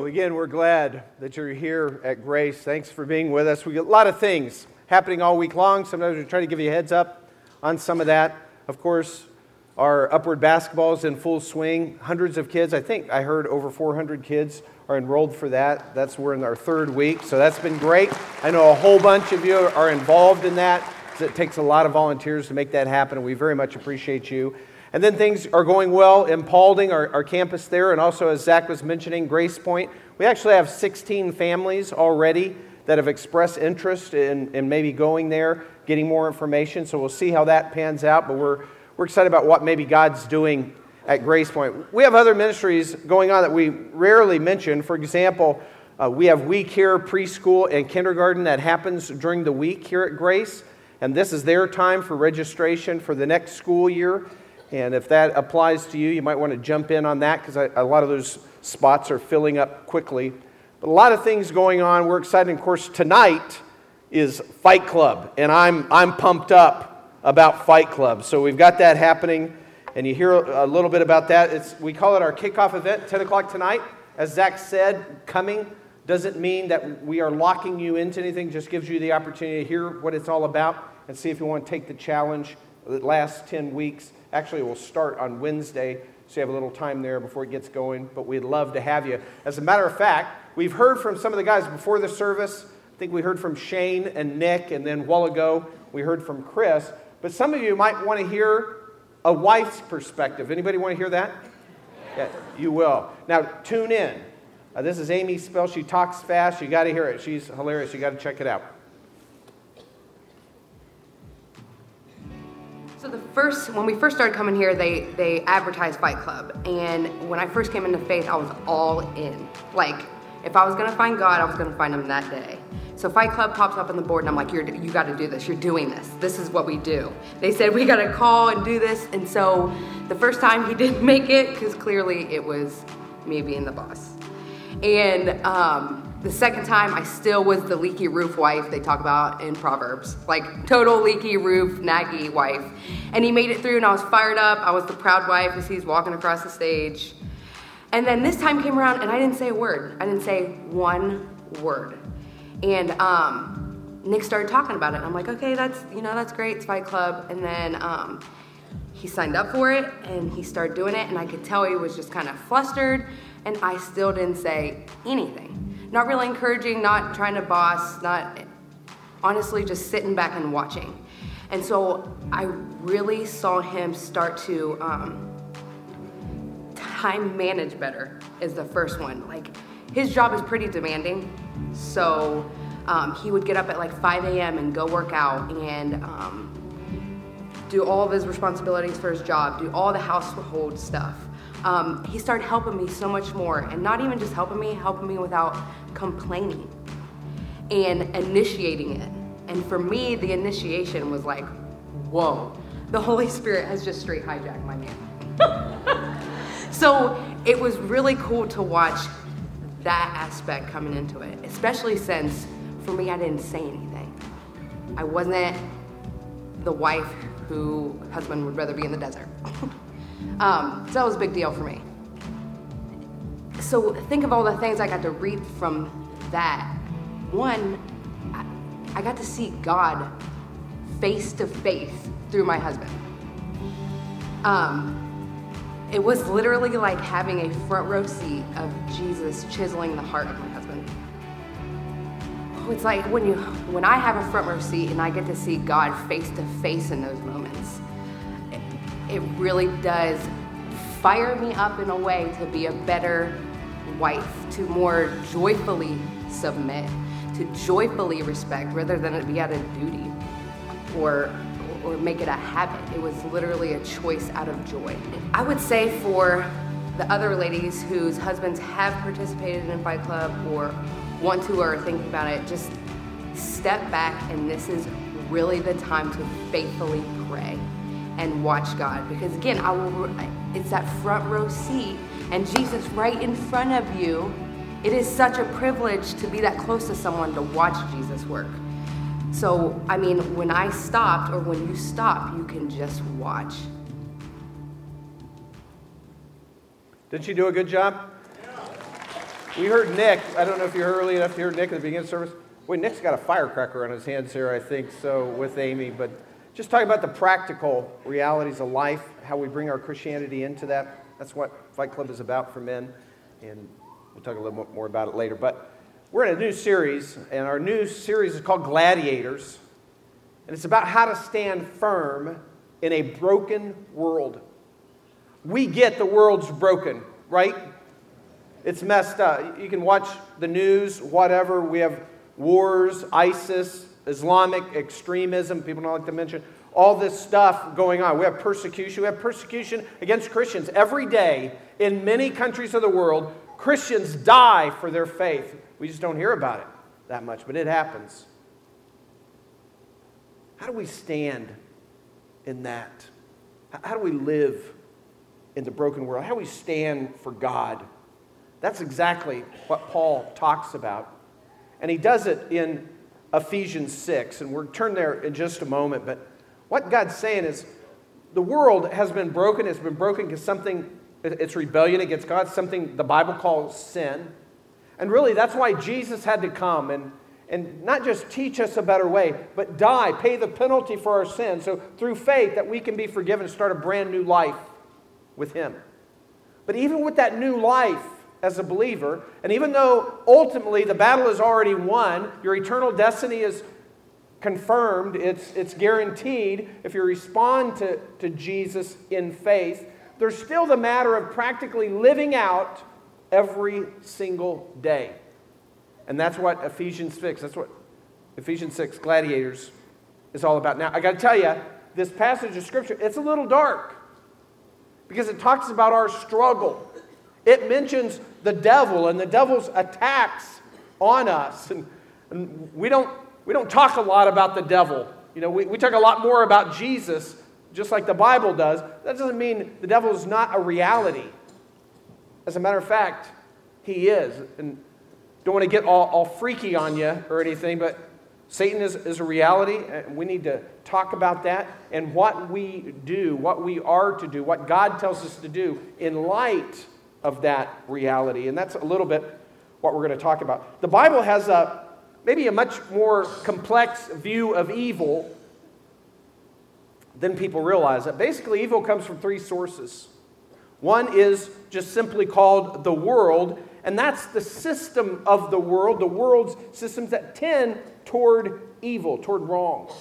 Well, again, we're glad that you're here at Grace. Thanks for being with us. We got a lot of things happening all week long. Sometimes we try to give you a heads up on some of that. Of course, our upward basketball is in full swing. Hundreds of kids, I think I heard over 400 kids are enrolled for that. That's we're in our third week, so that's been great. I know a whole bunch of you are involved in that. It takes a lot of volunteers to make that happen, and we very much appreciate you. And then things are going well in Paulding, our, our campus there, and also as Zach was mentioning, Grace Point. We actually have 16 families already that have expressed interest in, in maybe going there, getting more information. So we'll see how that pans out, but we're, we're excited about what maybe God's doing at Grace Point. We have other ministries going on that we rarely mention. For example, uh, we have We Care preschool and kindergarten that happens during the week here at Grace, and this is their time for registration for the next school year. And if that applies to you, you might want to jump in on that because a lot of those spots are filling up quickly. But a lot of things going on. We're excited. Of course, tonight is Fight Club, and I'm, I'm pumped up about Fight Club. So we've got that happening, and you hear a little bit about that. It's, we call it our kickoff event, 10 o'clock tonight. As Zach said, coming doesn't mean that we are locking you into anything, just gives you the opportunity to hear what it's all about and see if you want to take the challenge the last 10 weeks Actually, we'll start on Wednesday, so you have a little time there before it gets going, but we'd love to have you. As a matter of fact, we've heard from some of the guys before the service. I think we heard from Shane and Nick, and then a while ago, we heard from Chris. But some of you might want to hear a wife's perspective. Anybody want to hear that? Yeah, you will. Now, tune in. Uh, this is Amy Spell. She talks fast. You got to hear it. She's hilarious. You got to check it out. The first, when we first started coming here, they they advertised Fight Club, and when I first came into faith, I was all in. Like, if I was gonna find God, I was gonna find Him that day. So Fight Club pops up on the board, and I'm like, You're, you got to do this. You're doing this. This is what we do. They said we got to call and do this, and so the first time he didn't make it because clearly it was me being the boss, and. Um, the second time, I still was the leaky roof wife they talk about in Proverbs. Like, total leaky roof, naggy wife. And he made it through, and I was fired up. I was the proud wife as he's walking across the stage. And then this time came around, and I didn't say a word. I didn't say one word. And um, Nick started talking about it. And I'm like, okay, that's, you know, that's great. It's Fight Club. And then um, he signed up for it, and he started doing it. And I could tell he was just kind of flustered, and I still didn't say anything not really encouraging, not trying to boss, not honestly just sitting back and watching. And so I really saw him start to um, time manage better, is the first one. Like, his job is pretty demanding. So um, he would get up at like 5 a.m. and go work out and um, do all of his responsibilities for his job, do all the household stuff um, he started helping me so much more. And not even just helping me, helping me without complaining and initiating it. And for me, the initiation was like, whoa, the Holy Spirit has just straight hijacked my man. so it was really cool to watch that aspect coming into it, especially since for me, I didn't say anything. I wasn't the wife who husband would rather be in the desert. Um, so that was a big deal for me. So think of all the things I got to reap from that. One, I, got to see God face to face through my husband. Um, it was literally like having a front row seat of Jesus chiseling the heart of my husband. It's like when you when I have a front row seat and I get to see God face to face in those moments it really does fire me up in a way to be a better wife, to more joyfully submit, to joyfully respect rather than it be out of duty or or make it a habit. It was literally a choice out of joy. I would say for the other ladies whose husbands have participated in Fight Club or want to or are thinking about it, just step back and this is really the time to faithfully and watch God. Because again, I will, it's that front row seat and Jesus right in front of you. It is such a privilege to be that close to someone to watch Jesus work. So, I mean, when I stopped or when you stop, you can just watch. Did she do a good job? We heard Nick. I don't know if you're early enough to hear Nick at the beginning of service. Wait, Nick's got a firecracker on his hands here, I think, so with Amy. But just talking about the practical realities of life, how we bring our Christianity into that. That's what Fight Club is about for men. And we'll talk a little more about it later. But we're in a new series, and our new series is called Gladiators. And it's about how to stand firm in a broken world. We get the world's broken, right? It's messed up. You can watch the news, whatever. We have wars, ISIS, Islamic extremism, people don't like to mention, all this stuff going on. We have persecution. We have persecution against Christians every day in many countries of the world. Christians die for their faith. We just don't hear about it that much, but it happens. How do we stand in that? How do we live in the broken world? How do we stand for God? That's exactly what Paul talks about. And he does it in Ephesians 6. And we'll turn there in just a moment. But what God's saying is the world has been broken. It's been broken because something, it's rebellion against God, something the Bible calls sin. And really, that's why Jesus had to come and, and not just teach us a better way, but die, pay the penalty for our sins. So through faith, that we can be forgiven and start a brand new life with Him. But even with that new life, as a believer. And even though ultimately the battle is already won, your eternal destiny is confirmed, it's, it's guaranteed if you respond to, to Jesus in faith, there's still the matter of practically living out every single day. And that's what Ephesians 6, that's what Ephesians 6, Gladiators, is all about. Now, I got to tell you, this passage of Scripture, it's a little dark because it talks about our struggle. It mentions the devil and the devil's attacks on us. And, and, we, don't, we don't talk a lot about the devil. You know, we, we talk a lot more about Jesus, just like the Bible does. That doesn't mean the devil is not a reality. As a matter of fact, he is. And don't want to get all, all freaky on you or anything, but Satan is, is a reality, and we need to talk about that and what we do, what we are to do, what God tells us to do in light of that reality. And that's a little bit what we're going to talk about. The Bible has a maybe a much more complex view of evil than people realize. That basically evil comes from three sources. One is just simply called the world, and that's the system of the world, the world's systems that tend toward evil, toward wrong.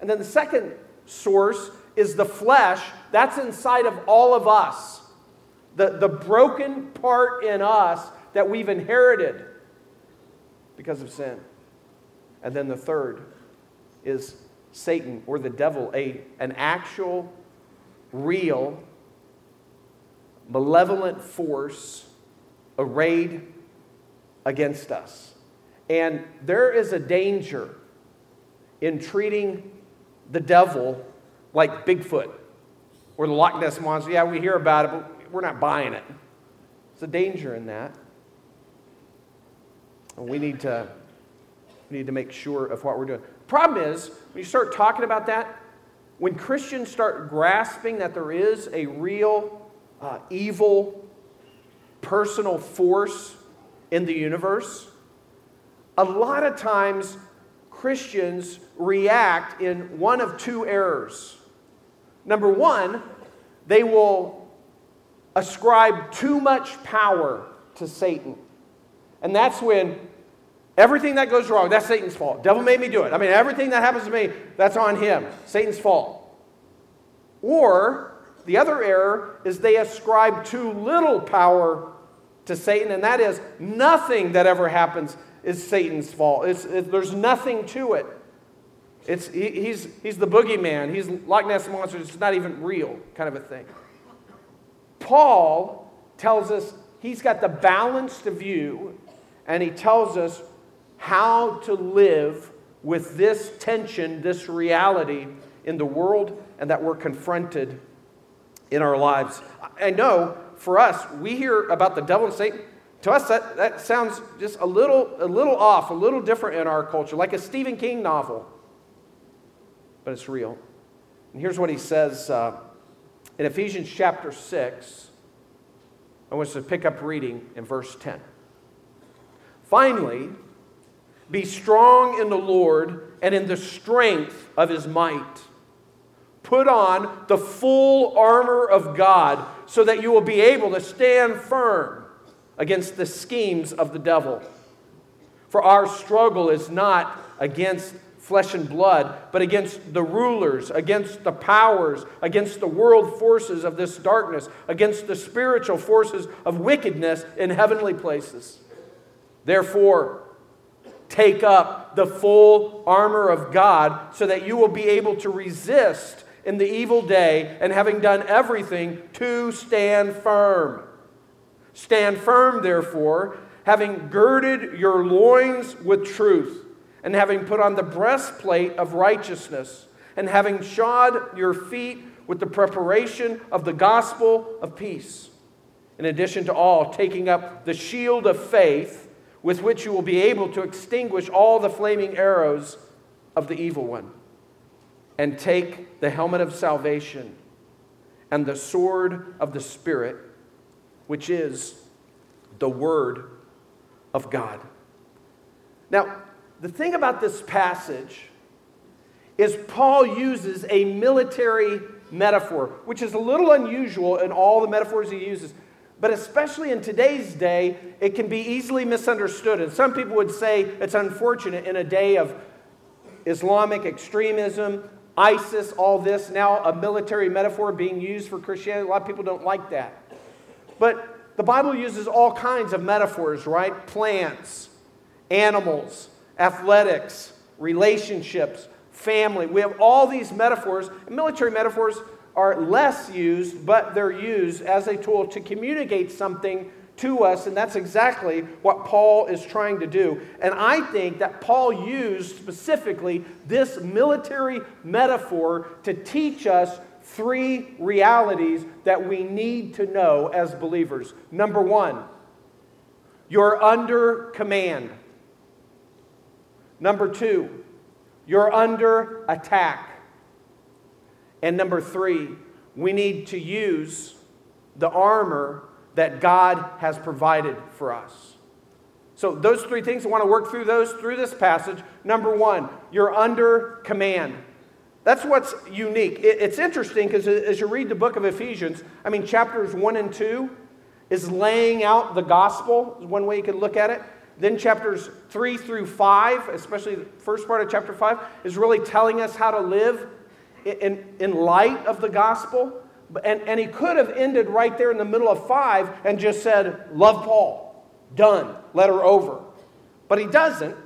And then the second source is the flesh, that's inside of all of us the, the broken part in us that we've inherited because of sin. And then the third is Satan or the devil, a, an actual, real, malevolent force arrayed against us. And there is a danger in treating the devil like Bigfoot or the Loch Ness Monster. Yeah, we hear about it, but we're not buying it. There's a danger in that. And we need to, we need to make sure of what we're doing. Problem is, when you start talking about that, when Christians start grasping that there is a real uh, evil personal force in the universe, a lot of times Christians react in one of two errors. Number one, they will ascribe too much power to Satan. And that's when everything that goes wrong, that's Satan's fault. Devil made me do it. I mean, everything that happens to me, that's on him. Satan's fault. Or the other error is they ascribe too little power to Satan, and that is nothing that ever happens is Satan's fault. It, there's nothing to it. It's, he, he's, he's the boogeyman. He's Loch Ness Monster. It's not even real, kind of a thing. Paul tells us he's got the balanced view, and he tells us how to live with this tension, this reality in the world, and that we're confronted in our lives. I know for us, we hear about the devil and Satan. To us, that, that sounds just a little, a little off, a little different in our culture, like a Stephen King novel. But it's real. And here's what he says. Uh, in Ephesians chapter 6, I want us to pick up reading in verse 10. Finally, be strong in the Lord and in the strength of his might. Put on the full armor of God so that you will be able to stand firm against the schemes of the devil. For our struggle is not against flesh and blood, but against the rulers, against the powers, against the world forces of this darkness, against the spiritual forces of wickedness in heavenly places. Therefore, take up the full armor of God so that you will be able to resist in the evil day and having done everything to stand firm. Stand firm, therefore, having girded your loins with truth and having put on the breastplate of righteousness, and having shod your feet with the preparation of the gospel of peace. In addition to all, taking up the shield of faith, with which you will be able to extinguish all the flaming arrows of the evil one. And take the helmet of salvation and the sword of the Spirit, which is the Word of God. Now, the thing about this passage is Paul uses a military metaphor, which is a little unusual in all the metaphors he uses. But especially in today's day, it can be easily misunderstood. And some people would say it's unfortunate in a day of Islamic extremism, ISIS, all this, now a military metaphor being used for Christianity. A lot of people don't like that. But the Bible uses all kinds of metaphors, right? Plants, animals, athletics, relationships, family. We have all these metaphors. Military metaphors are less used, but they're used as a tool to communicate something to us, and that's exactly what Paul is trying to do. And I think that Paul used specifically this military metaphor to teach us three realities that we need to know as believers. Number one, you're under command. Number two, you're under attack. And number three, we need to use the armor that God has provided for us. So, those three things, I want to work through those through this passage. Number one, you're under command. That's what's unique. It's interesting because as you read the book of Ephesians, I mean, chapters one and two is laying out the gospel, one way you could look at it. Then chapters 3 through 5, especially the first part of chapter 5, is really telling us how to live in, in light of the gospel. And, and he could have ended right there in the middle of 5 and just said, Love Paul, done, letter over. But he doesn't.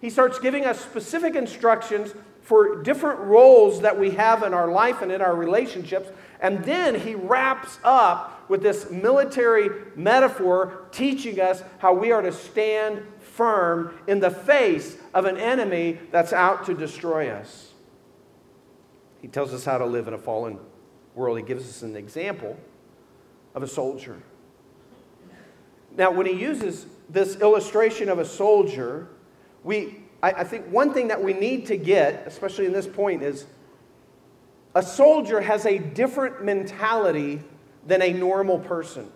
He starts giving us specific instructions for different roles that we have in our life and in our relationships. And then he wraps up with this military metaphor teaching us how we are to stand firm in the face of an enemy that's out to destroy us. He tells us how to live in a fallen world. He gives us an example of a soldier. Now, when he uses this illustration of a soldier, we, I, I think one thing that we need to get, especially in this point, is a soldier has a different mentality than a normal person.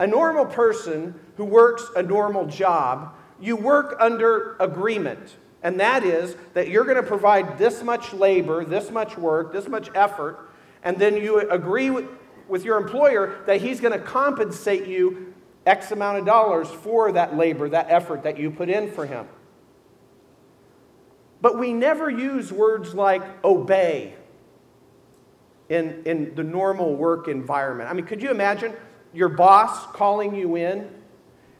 A normal person who works a normal job, you work under agreement. And that is that you're going to provide this much labor, this much work, this much effort, and then you agree with, with your employer that he's going to compensate you X amount of dollars for that labor, that effort that you put in for him. But we never use words like obey in, in the normal work environment. I mean, could you imagine your boss calling you in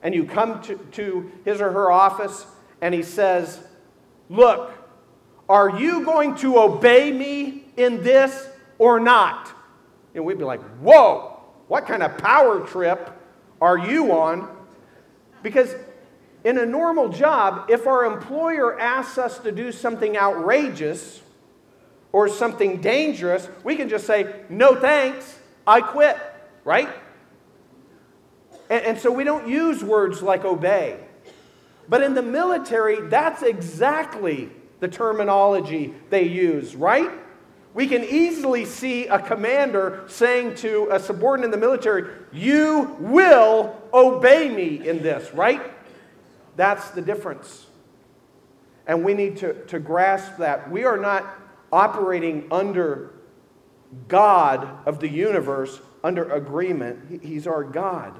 and you come to, to his or her office and he says, Look, are you going to obey me in this or not? And we'd be like, Whoa, what kind of power trip are you on? Because in a normal job, if our employer asks us to do something outrageous, or something dangerous, we can just say, no thanks, I quit, right? And, and, so we don't use words like obey. But in the military, that's exactly the terminology they use, right? We can easily see a commander saying to a subordinate in the military, You will obey me in this, right? That's the difference. And we need to, to grasp that. We are not operating under God of the universe, under agreement. He's our God.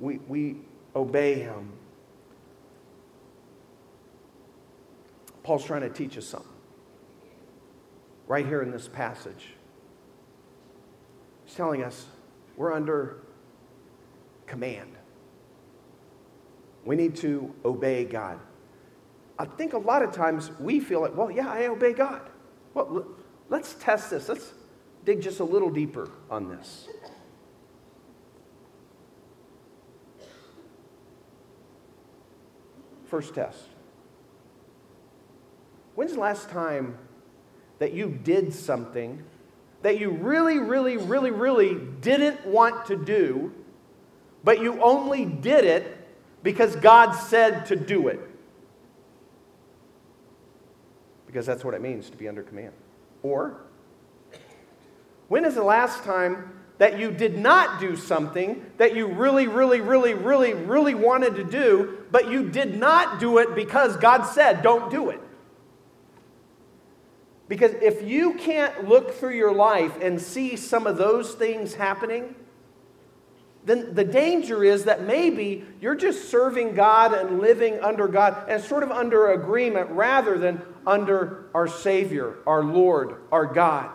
We, we obey him. Paul's trying to teach us something right here in this passage. He's telling us we're under command. We need to obey God. I think a lot of times we feel like, well, yeah, I obey God. Well, let's test this. Let's dig just a little deeper on this. First test. When's the last time that you did something that you really, really, really, really didn't want to do, but you only did it because God said to do it? Because that's what it means to be under command. Or, when is the last time that you did not do something that you really, really, really, really, really wanted to do, but you did not do it because God said, don't do it? Because if you can't look through your life and see some of those things happening, then the danger is that maybe you're just serving God and living under God and sort of under agreement rather than under our Savior, our Lord, our God.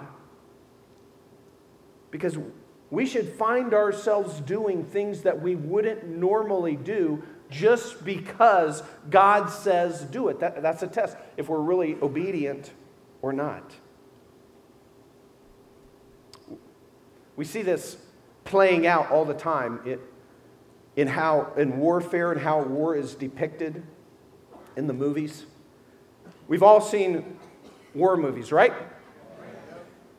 Because we should find ourselves doing things that we wouldn't normally do just because God says do it. That, that's a test if we're really obedient or not. We see this playing out all the time it, in how in warfare and how war is depicted in the movies. We've all seen war movies, right?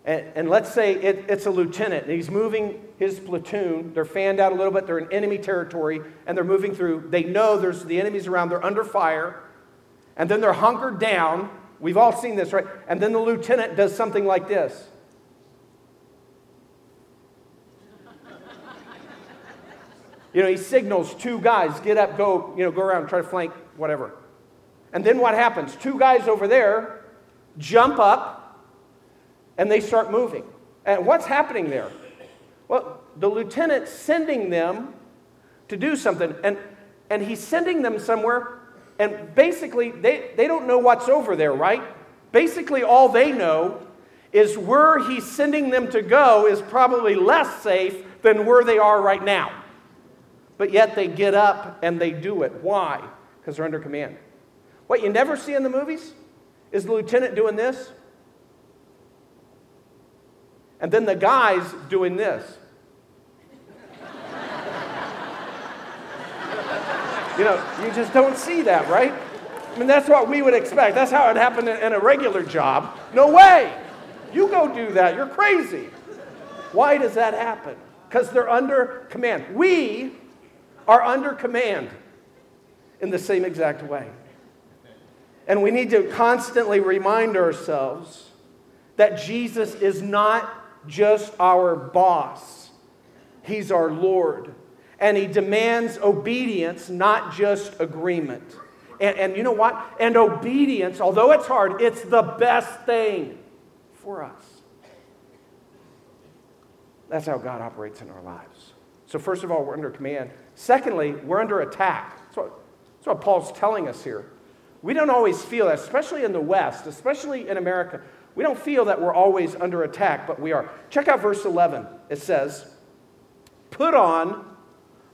And, and let's say it, it's a lieutenant, and he's moving his platoon. They're fanned out a little bit. They're in enemy territory, and they're moving through. They know there's the enemies around. They're under fire, and then they're hunkered down. We've all seen this, right? And then the lieutenant does something like this. You know, he signals two guys, get up, go, you know, go around, try to flank, whatever. And then what happens? Two guys over there jump up and they start moving. And what's happening there? Well, the lieutenant's sending them to do something, and, and he's sending them somewhere, and basically, they, they don't know what's over there, right? Basically, all they know is where he's sending them to go is probably less safe than where they are right now. But yet they get up and they do it. Why? Because they're under command. What you never see in the movies is the lieutenant doing this, and then the guys doing this. you know, you just don't see that, right? I mean, that's what we would expect. That's how it happened in a regular job. No way! You go do that. You're crazy. Why does that happen? Because they're under command. We are under command in the same exact way. And we need to constantly remind ourselves that Jesus is not just our boss, He's our Lord. And He demands obedience, not just agreement. And, and, you know what? And obedience, although it's hard, it's the best thing for us. That's how God operates in our lives. So, first of all, we're under command. Secondly, we're under attack. That's what, that's what Paul's telling us here. We don't always feel that, especially in the West, especially in America. We don't feel that we're always under attack, but we are. Check out verse 11. It says, Put on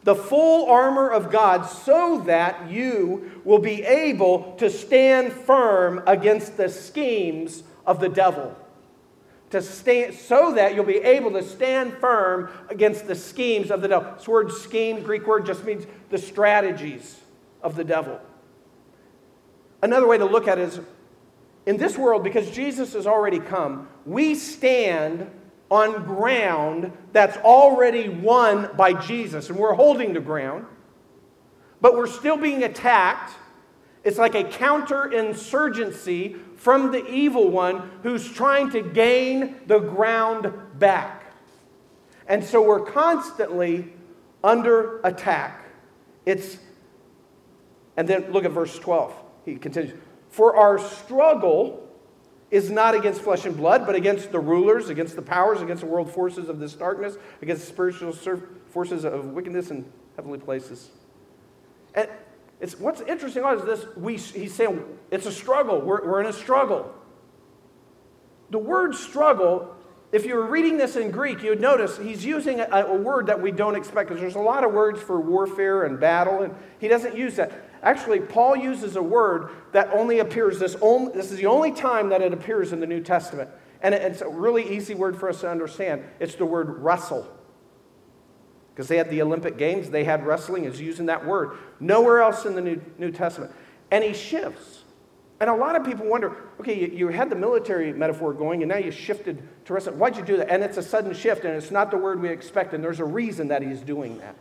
the full armor of God so that you will be able to stand firm against the schemes of the devil to stand, so that you'll be able to stand firm against the schemes of the devil. This word scheme, Greek word, just means the strategies of the devil. Another way to look at it is in this world, because Jesus has already come, we stand on ground that's already won by Jesus, and we're holding the ground, but we're still being attacked. It's like a counterinsurgency from the evil one who's trying to gain the ground back. And so we're constantly under attack. It's And then look at verse 12. He continues For our struggle is not against flesh and blood, but against the rulers, against the powers, against the world forces of this darkness, against the spiritual forces of wickedness in heavenly places. And it's, what's interesting is this we, he's saying it's a struggle. We're, we're in a struggle. The word struggle, if you were reading this in Greek, you would notice he's using a, a word that we don't expect because there's a lot of words for warfare and battle, and he doesn't use that. Actually, Paul uses a word that only appears this only, this is the only time that it appears in the New Testament. And it's a really easy word for us to understand. It's the word wrestle. Because they had the Olympic Games, they had wrestling, is using that word. Nowhere else in the New, New Testament. And he shifts. And a lot of people wonder okay, you, you, had the military metaphor going and now you shifted to wrestling. Why'd you do that? And it's a sudden shift and it's not the word we expect. And there's a reason that he's doing that.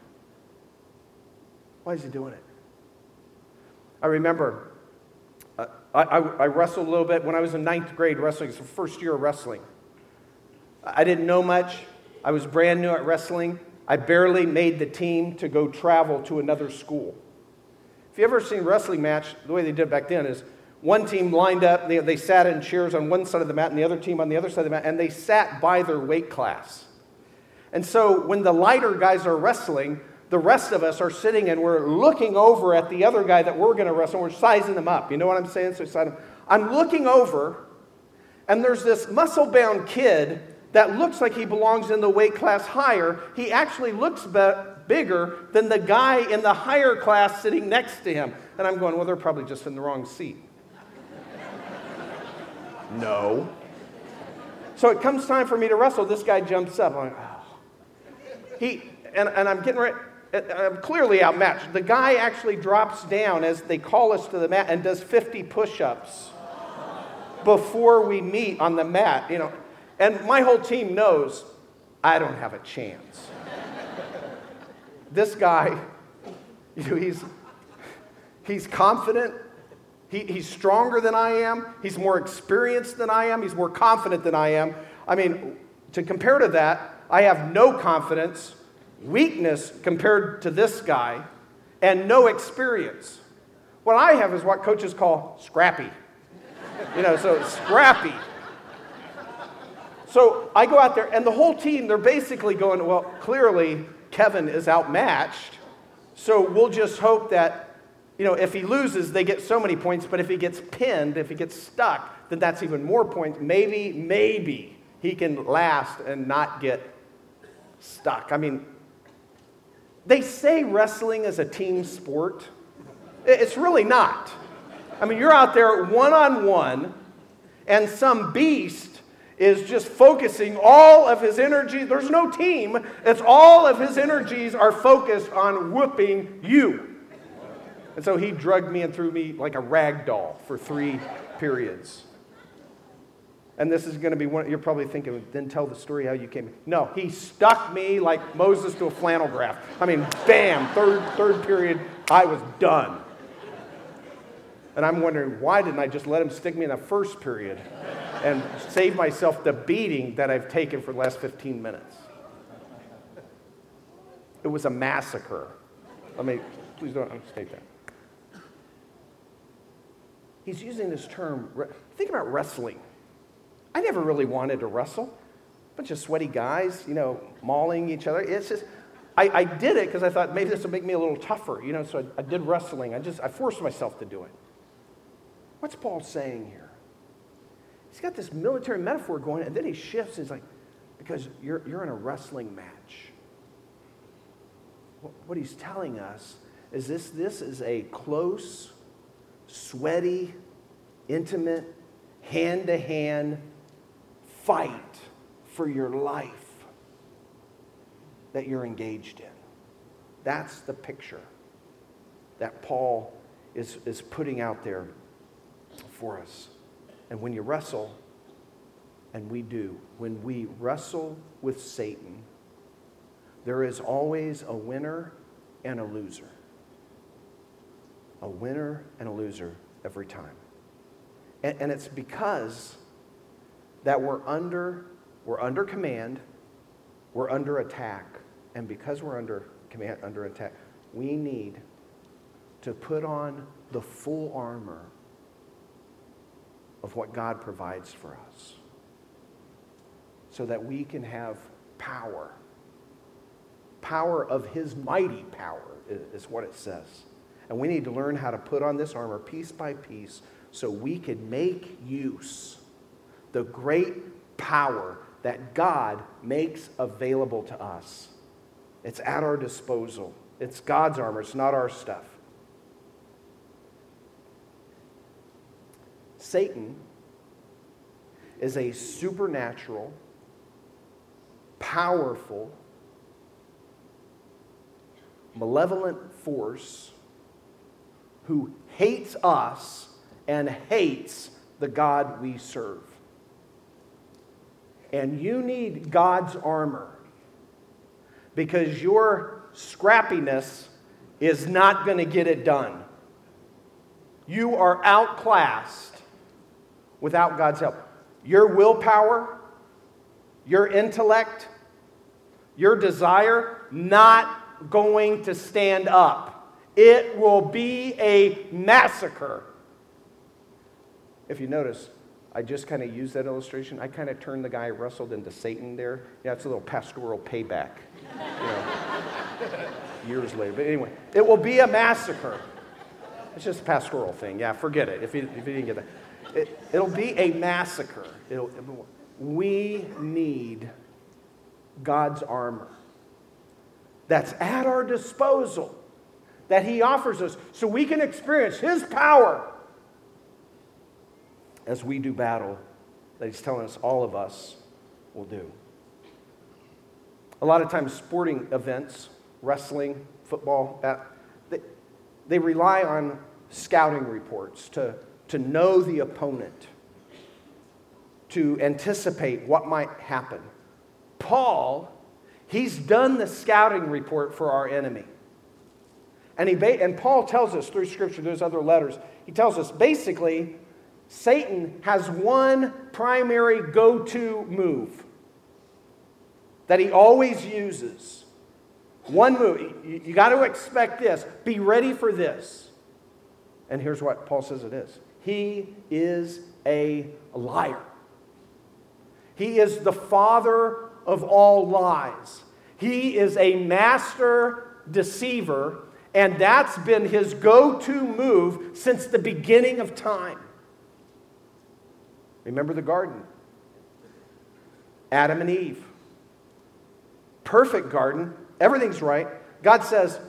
Why is he doing it? I remember uh, I, I, I, wrestled a little bit when I was in ninth grade wrestling. It's the first year of wrestling. I didn't know much. I was brand new at wrestling. I barely made the team to go travel to another school. If you ever seen a wrestling match, the way they did back then is one team lined up, they, they sat in chairs on one side of the mat, and the other team on the other side of the mat, and they sat by their weight class. And so when the lighter guys are wrestling, the rest of us are sitting and we're looking over at the other guy that we're going to wrestle. And we're sizing them up. You know what I'm saying? So I'm looking over, and there's this muscle bound kid that looks like he belongs in the weight class higher. He actually looks be- bigger than the guy in the higher class sitting next to him. And I'm going, well, they're probably just in the wrong seat. no. So it comes time for me to wrestle. This guy jumps up. I'm like, oh. He, and, and I'm getting ready. I'm clearly outmatched. The guy actually drops down as they call us to the mat and does 50 push ups before we meet on the mat. You know, and my whole team knows I don't have a chance. this guy, you know, he's, he's confident. He, he's stronger than I am. He's more experienced than I am. He's more confident than I am. I mean, to compare to that, I have no confidence weakness compared to this guy, and no experience. What I have is what coaches call scrappy. You know, so scrappy. So I go out there, and the whole team, they're basically going, well, clearly Kevin is outmatched. So we'll just hope that, you know, if he loses, they get so many points, but if he gets pinned, if he gets stuck, then that's even more points. Maybe, maybe he can last and not get stuck. I mean, they say wrestling is a team sport. It's really not. I mean, you're out there one on one, and some beast is just focusing all of his energy. There's no team, it's all of his energies are focused on whooping you. And so he drugged me and threw me like a rag doll for three periods. And this is going to be one, you're probably thinking, then tell the story how you came. No, he stuck me like Moses to a flannel graph. I mean, bam, third, third period, I was done. And I'm wondering, why didn't I just let him stick me in the first period and save myself the beating that I've taken for the last 15 minutes? It was a massacre. Let me, please don't state that. He's using this term, think about wrestling. I never really wanted to wrestle. Bunch of sweaty guys, you know, mauling each other. It's just, I, I did it because I thought maybe this would make me a little tougher, you know, so I, I did wrestling. I just, I forced myself to do it. What's Paul saying here? He's got this military metaphor going, and then he shifts and he's like, because you're, you're in a wrestling match. What he's telling us is this, this is a close, sweaty, intimate, hand to hand fight for your life that you're engaged in. That's the picture that Paul is, is putting out there for us. And when you wrestle, and we do, when we wrestle with Satan, there is always a winner and a loser. A winner and a loser every time. And, and it's because that we're under, we're under command, we're under attack. And because we're under command, under attack, we need to put on the full armor of what God provides for us so that we can have power. Power of His mighty power is what it says. And we need to learn how to put on this armor piece by piece so we can make use the great power that God makes available to us. It's at our disposal. It's God's armor, it's not our stuff. Satan is a supernatural, powerful, malevolent force who hates us and hates the God we serve. And you need God's armor because your scrappiness is not going to get it done. You are outclassed without God's help. Your willpower, your intellect, your desire, not going to stand up. It will be a massacre. If you notice, I just kind of used that illustration. I kind of turned the guy wrestled into Satan there. Yeah, it's a little pastoral payback. You know, years later. But anyway, it will be a massacre. It's just a pastoral thing. Yeah, forget it if you, if you didn't get that. It, it'll be a massacre. It'll, we need God's armor that's at our disposal, that He offers us, so we can experience His power as we do battle that He's telling us all of us will do. A lot of times, sporting events, wrestling, football, that, they, they rely on scouting reports to, to know the opponent, to anticipate what might happen. Paul, he's done the scouting report for our enemy. And, he, and Paul tells us through Scripture, there's other letters, he tells us basically Satan has one primary go to move that he always uses. One move. You, you got to expect this. Be ready for this. And here's what Paul says it is He is a liar. He is the father of all lies. He is a master deceiver, and that's been his go to move since the beginning of time. Remember the garden? Adam and Eve. Perfect garden. Everything's right. God says,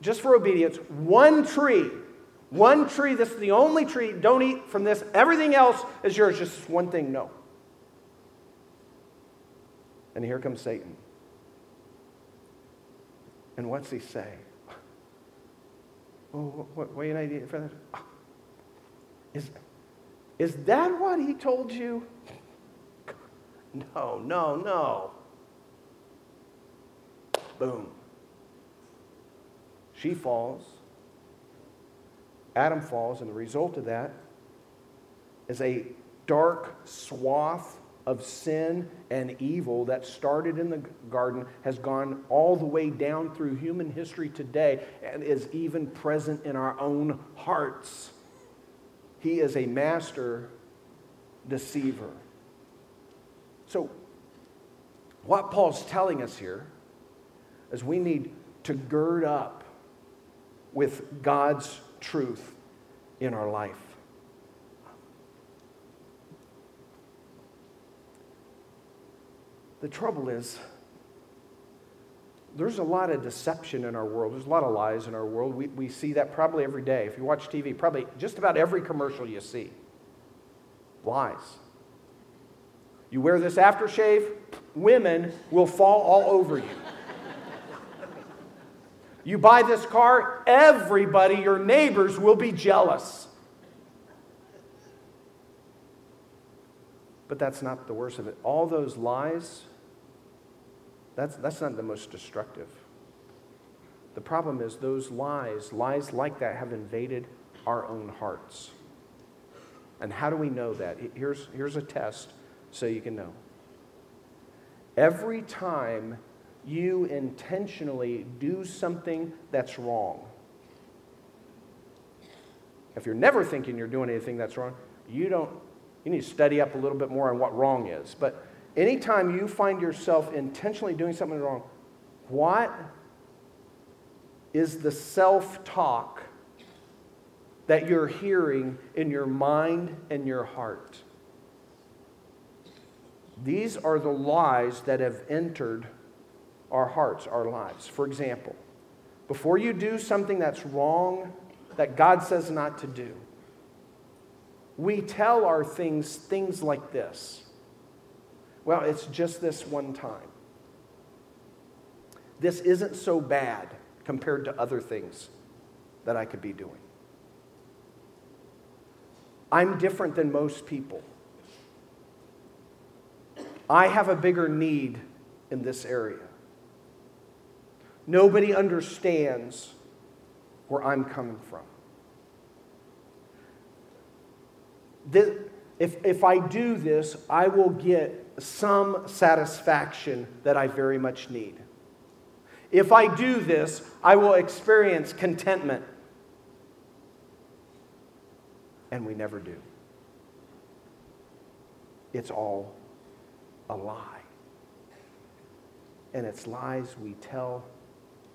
just for obedience, one tree, one tree, this is the only tree, don't eat from this. Everything else is yours. Just one thing, no. And here comes Satan. And what's he say? Oh, what, what, you for that? Is, is that what he told you? No, no, no. Boom. She falls. Adam falls, and the result of that is a dark swath of sin and evil that started in the garden has gone all the way down through human history today and is even present in our own hearts. He is a master deceiver. So, what Paul's telling us here is we need to gird up with God's truth in our life. The trouble is, there's a lot of deception in our world. There's a lot of lies in our world. We, we see that probably every day. If you watch TV, probably just about every commercial you see lies. You wear this aftershave, women will fall all over you. You buy this car, everybody, your neighbors, will be jealous. But that's not the worst of it. All those lies that's, that's not the most destructive. The problem is those lies, lies like that, have invaded our own hearts. And how do we know that? Here's, here's a test so you can know. Every time you intentionally do something that's wrong, If you're never thinking you're doing anything that's wrong, you don't, you need to study up a little bit more on what wrong is. But anytime you find yourself intentionally doing something wrong, what is the self talk that you're hearing in your mind and your heart? These are the lies that have entered our hearts, our lives. For example, before you do something that's wrong, that God says not to do, we tell our things things like this. Well, it's just this one time. This isn't so bad compared to other things that I could be doing. I'm different than most people. I have a bigger need in this area. Nobody understands where I'm coming from. This, if, if I do this, I will get some satisfaction that I very much need. If I do this, I will experience contentment. And we never do. It's all a lie. And it's lies we tell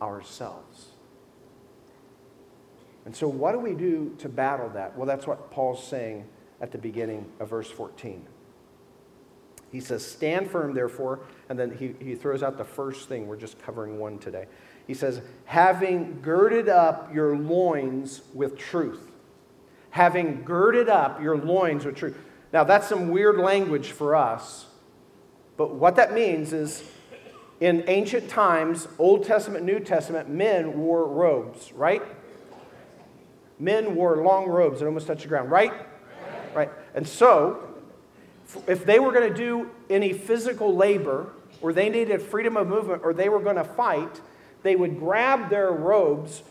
ourselves. And so, what do we do to battle that? Well, that's what Paul's saying at the beginning of verse 14. He says, Stand firm, therefore, and then he, he throws out the first thing. We're just covering one today. He says, Having girded up your loins with truth. Having girded up your loins with truth. Now, that's some weird language for us, but what that means is in ancient times, Old Testament, New Testament, men wore robes, right? Men wore long robes that almost touched the ground, right? Right. And so, if they were going to do any physical labor, or they needed freedom of movement, or they were going to fight, they would grab their robes,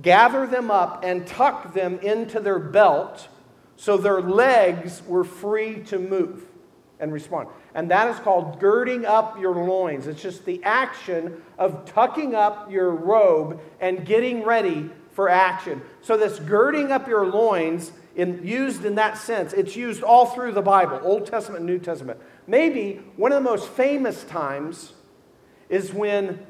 gather them up, and tuck them into their belt so their legs were free to move and respond. And that is called girding up your loins. It's just the action of tucking up your robe and getting ready for action. So, this girding up your loins in, used in that sense. It's used all through the Bible, Old Testament New Testament. Maybe one of the most famous times is when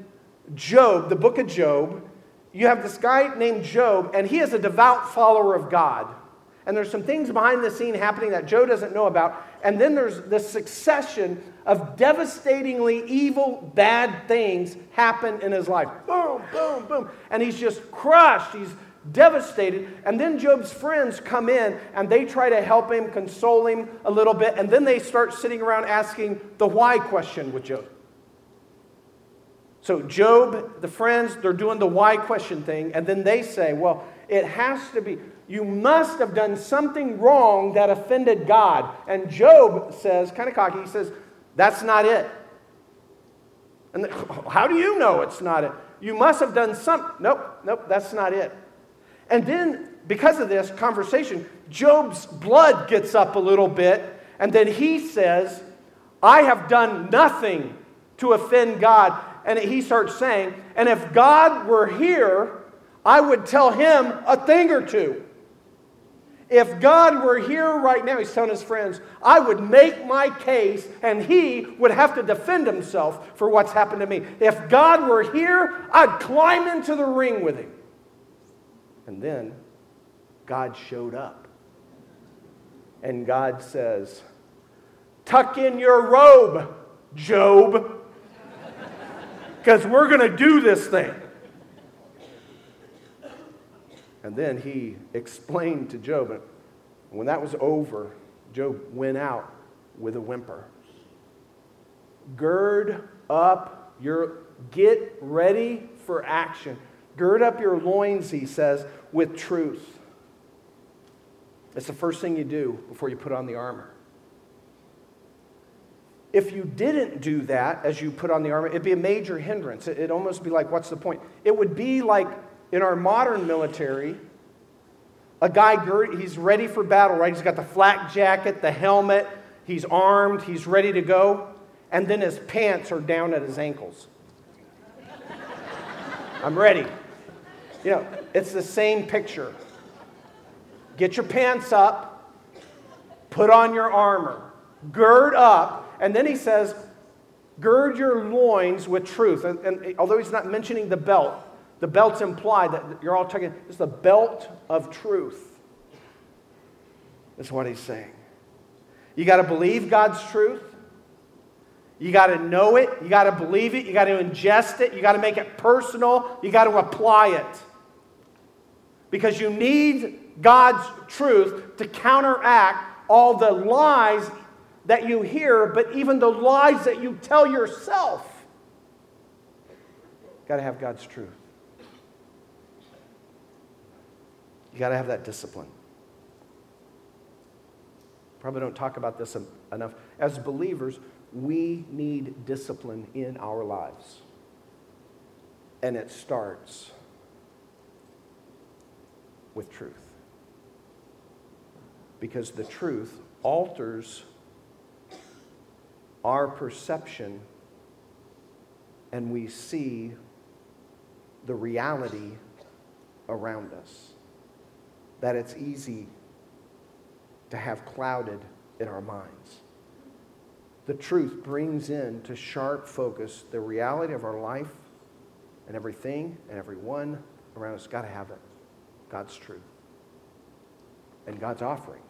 Job, the book of Job, you have this guy named Job, and he is a devout follower of God. And there's some things behind the scene happening that Job doesn't know about. And then there's this succession of devastatingly evil, bad things happen in his life. Boom, boom, boom. And he's just crushed. He's devastated. And then Job's friends come in and they try to help him, console him a little bit. And then they start sitting around asking the why question with Job. So, Job, the friends, they're doing the why question thing. And then they say, well, it has to be, you must have done something wrong that offended God. And Job says, kind of cocky, he says, that's not it. And the, how do you know it's not it? You must have done something. Nope, nope, that's not it. And then, because of this conversation, Job's blood gets up a little bit, and then he says, I have done nothing to offend God. And he starts saying, and if God were here, I would tell him a thing or two. If God were here right now, he's telling his friends, I would make my case and he would have to defend himself for what's happened to me. If God were here, I'd climb into the ring with him. And then God showed up. And God says, Tuck in your robe, Job, because we're going to do this thing. And then he explained to Job, and when that was over, Job went out with a whimper. Gird up your, get ready for action. Gird up your loins, he says, with truth. It's the first thing you do before you put on the armor. If you didn't do that as you put on the armor, it'd be a major hindrance. It'd almost be like, what's the point? It would be like in our modern military, a guy, he's ready for battle, right? He's got the flak jacket, the helmet, he's armed, he's ready to go, and then his pants are down at his ankles. I'm ready. You know, it's the same picture. get your pants up, put on your armor, gird up, and then he says, gird your loins with truth. And, and although he's not mentioning the belt, the belt's implied that you're all talking, it's the belt of truth. That's what he's saying. You got to believe God's truth. You got to know it. You got to believe it. You got to ingest it. You got to make it personal. You got to apply it. Because you need God's truth to counteract all the lies that you hear, but even the lies that you tell yourself. Got to have God's truth. You got to have that discipline. Probably don't talk about this enough. As believers, we need discipline in our lives. And it starts with truth. Because the truth alters our perception and we see the reality around us. That it's easy to have clouded in our minds. The truth brings in to sharp focus the reality of our life and everything and everyone around us. Got to have it. God's truth and God's offering.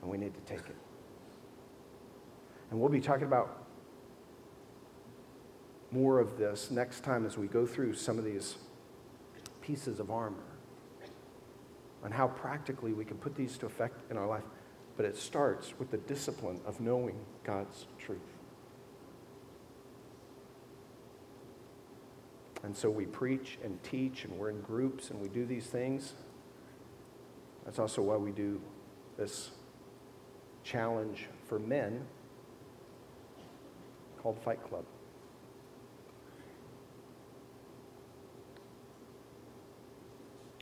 And we need to take it. And we'll be talking about more of this next time as we go through some of these pieces of armor and how practically we can put these to effect in our life. But it starts with the discipline of knowing God's truth. And so we preach and teach, and we're in groups, and we do these things. That's also why we do this challenge for men called Fight Club.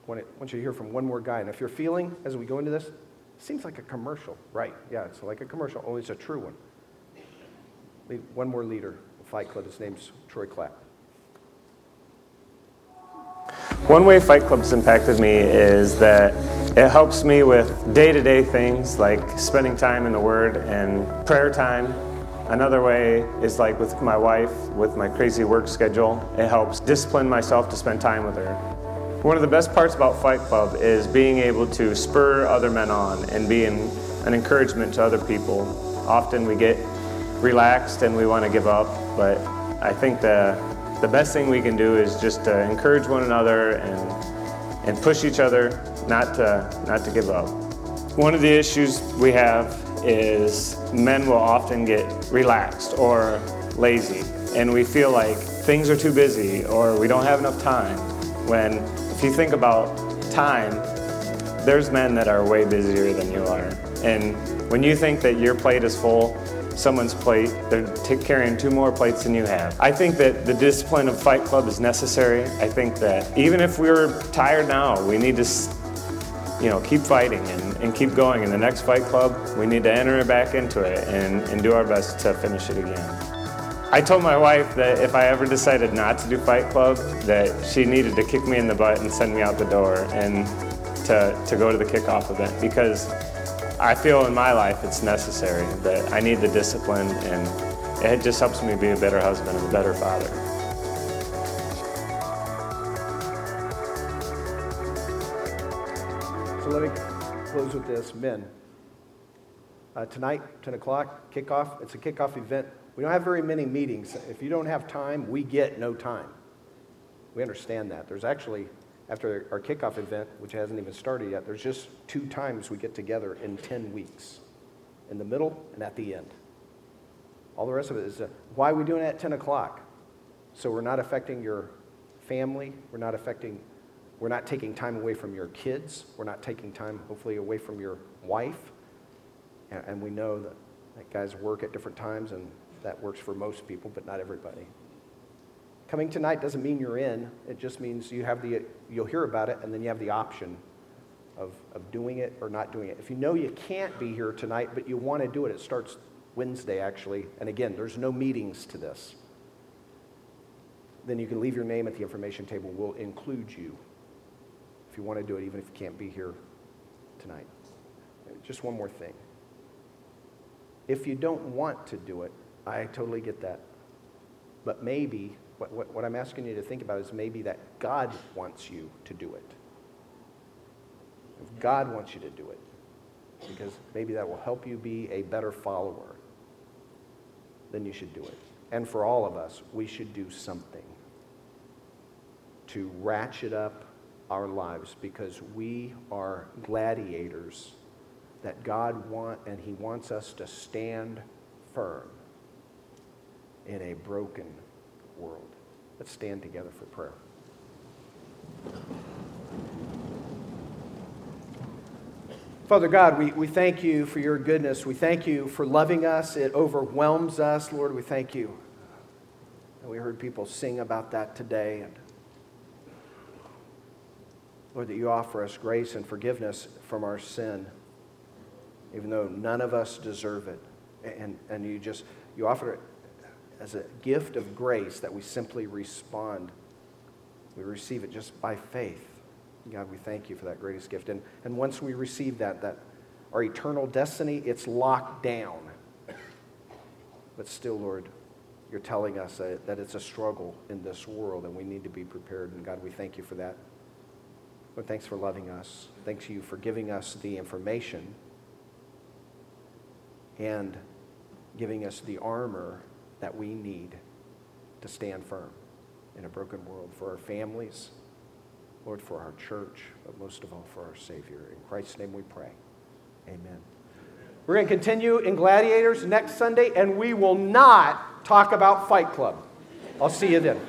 I want you to hear from one more guy. And if you're feeling, as we go into this, seems like a commercial. Right, yeah, it's like a commercial, only it's a true one. One more leader, of Fight Club. His name's Troy Clapp. One way Fight Club's impacted me is that it helps me with day to day things like spending time in the Word and prayer time. Another way is like with my wife, with my crazy work schedule. It helps discipline myself to spend time with her. One of the best parts about Fight Club is being able to spur other men on and being an encouragement to other people. Often we get relaxed and we want to give up, but I think the the best thing we can do is just to encourage one another and, and push each other not to, not to give up. One of the issues we have is men will often get relaxed or lazy, and we feel like things are too busy or we don't have enough time. When, if you think about time, there's men that are way busier than you are. And when you think that your plate is full, someone's plate, they're t- carrying two more plates than you have. I think that the discipline of Fight Club is necessary. I think that even if we're tired now, we need to, you know, keep fighting and, and keep going. In the next Fight Club, we need to enter back into it and, and do our best to finish it again. I told my wife that if I ever decided not to do Fight Club, that she needed to kick me in the butt and send me out the door and to, to go to the kickoff event because I feel in my life it's necessary that I need the discipline and it just helps me be a better husband and a better father. So let me close with this. Men, uh, tonight, 10 o'clock, kickoff. It's a kickoff event. We don't have very many meetings. If you don't have time, we get no time. We understand that. There's actually after our kickoff event, which hasn't even started yet, there's just two times we get together in 10 weeks in the middle and at the end. All the rest of it is uh, why are we doing it at 10 o'clock? So we're not affecting your family, we're not affecting, we're not taking time away from your kids, we're not taking time, hopefully, away from your wife. And, and we know that, that guys work at different times, and that works for most people, but not everybody. Coming tonight doesn't mean you're in. It just means you have the, you'll hear about it, and then you have the option of, of doing it or not doing it. If you know you can't be here tonight, but you want to do it, it starts Wednesday, actually. And again, there's no meetings to this. Then you can leave your name at the information table. We'll include you if you want to do it, even if you can't be here tonight. Just one more thing. If you don't want to do it, I totally get that. But maybe, what, what, what I'm asking you to think about is maybe that God wants you to do it. If God wants you to do it, because maybe that will help you be a better follower, then you should do it. And for all of us, we should do something to ratchet up our lives because we are gladiators that God want and he wants us to stand firm in a broken world. Let's stand together for prayer. Father God, we, we thank you for your goodness. We thank you for loving us. It overwhelms us. Lord, we thank you. And we heard people sing about that today. And Lord, that you offer us grace and forgiveness from our sin, even though none of us deserve it. And, and you just, you offer it as a gift of grace that we simply respond. We receive it just by faith. God, we thank you for that greatest gift. And, and once we receive that, that our eternal destiny, it's locked down. But still, Lord, you're telling us that, that it's a struggle in this world and we need to be prepared. And God, we thank you for that. Lord, thanks for loving us. Thanks you for giving us the information and giving us the armor that we need to stand firm in a broken world for our families, Lord, for our church, but most of all for our Savior. In Christ's name we pray. Amen. We're going to continue in Gladiators next Sunday, and we will not talk about Fight Club. I'll see you then.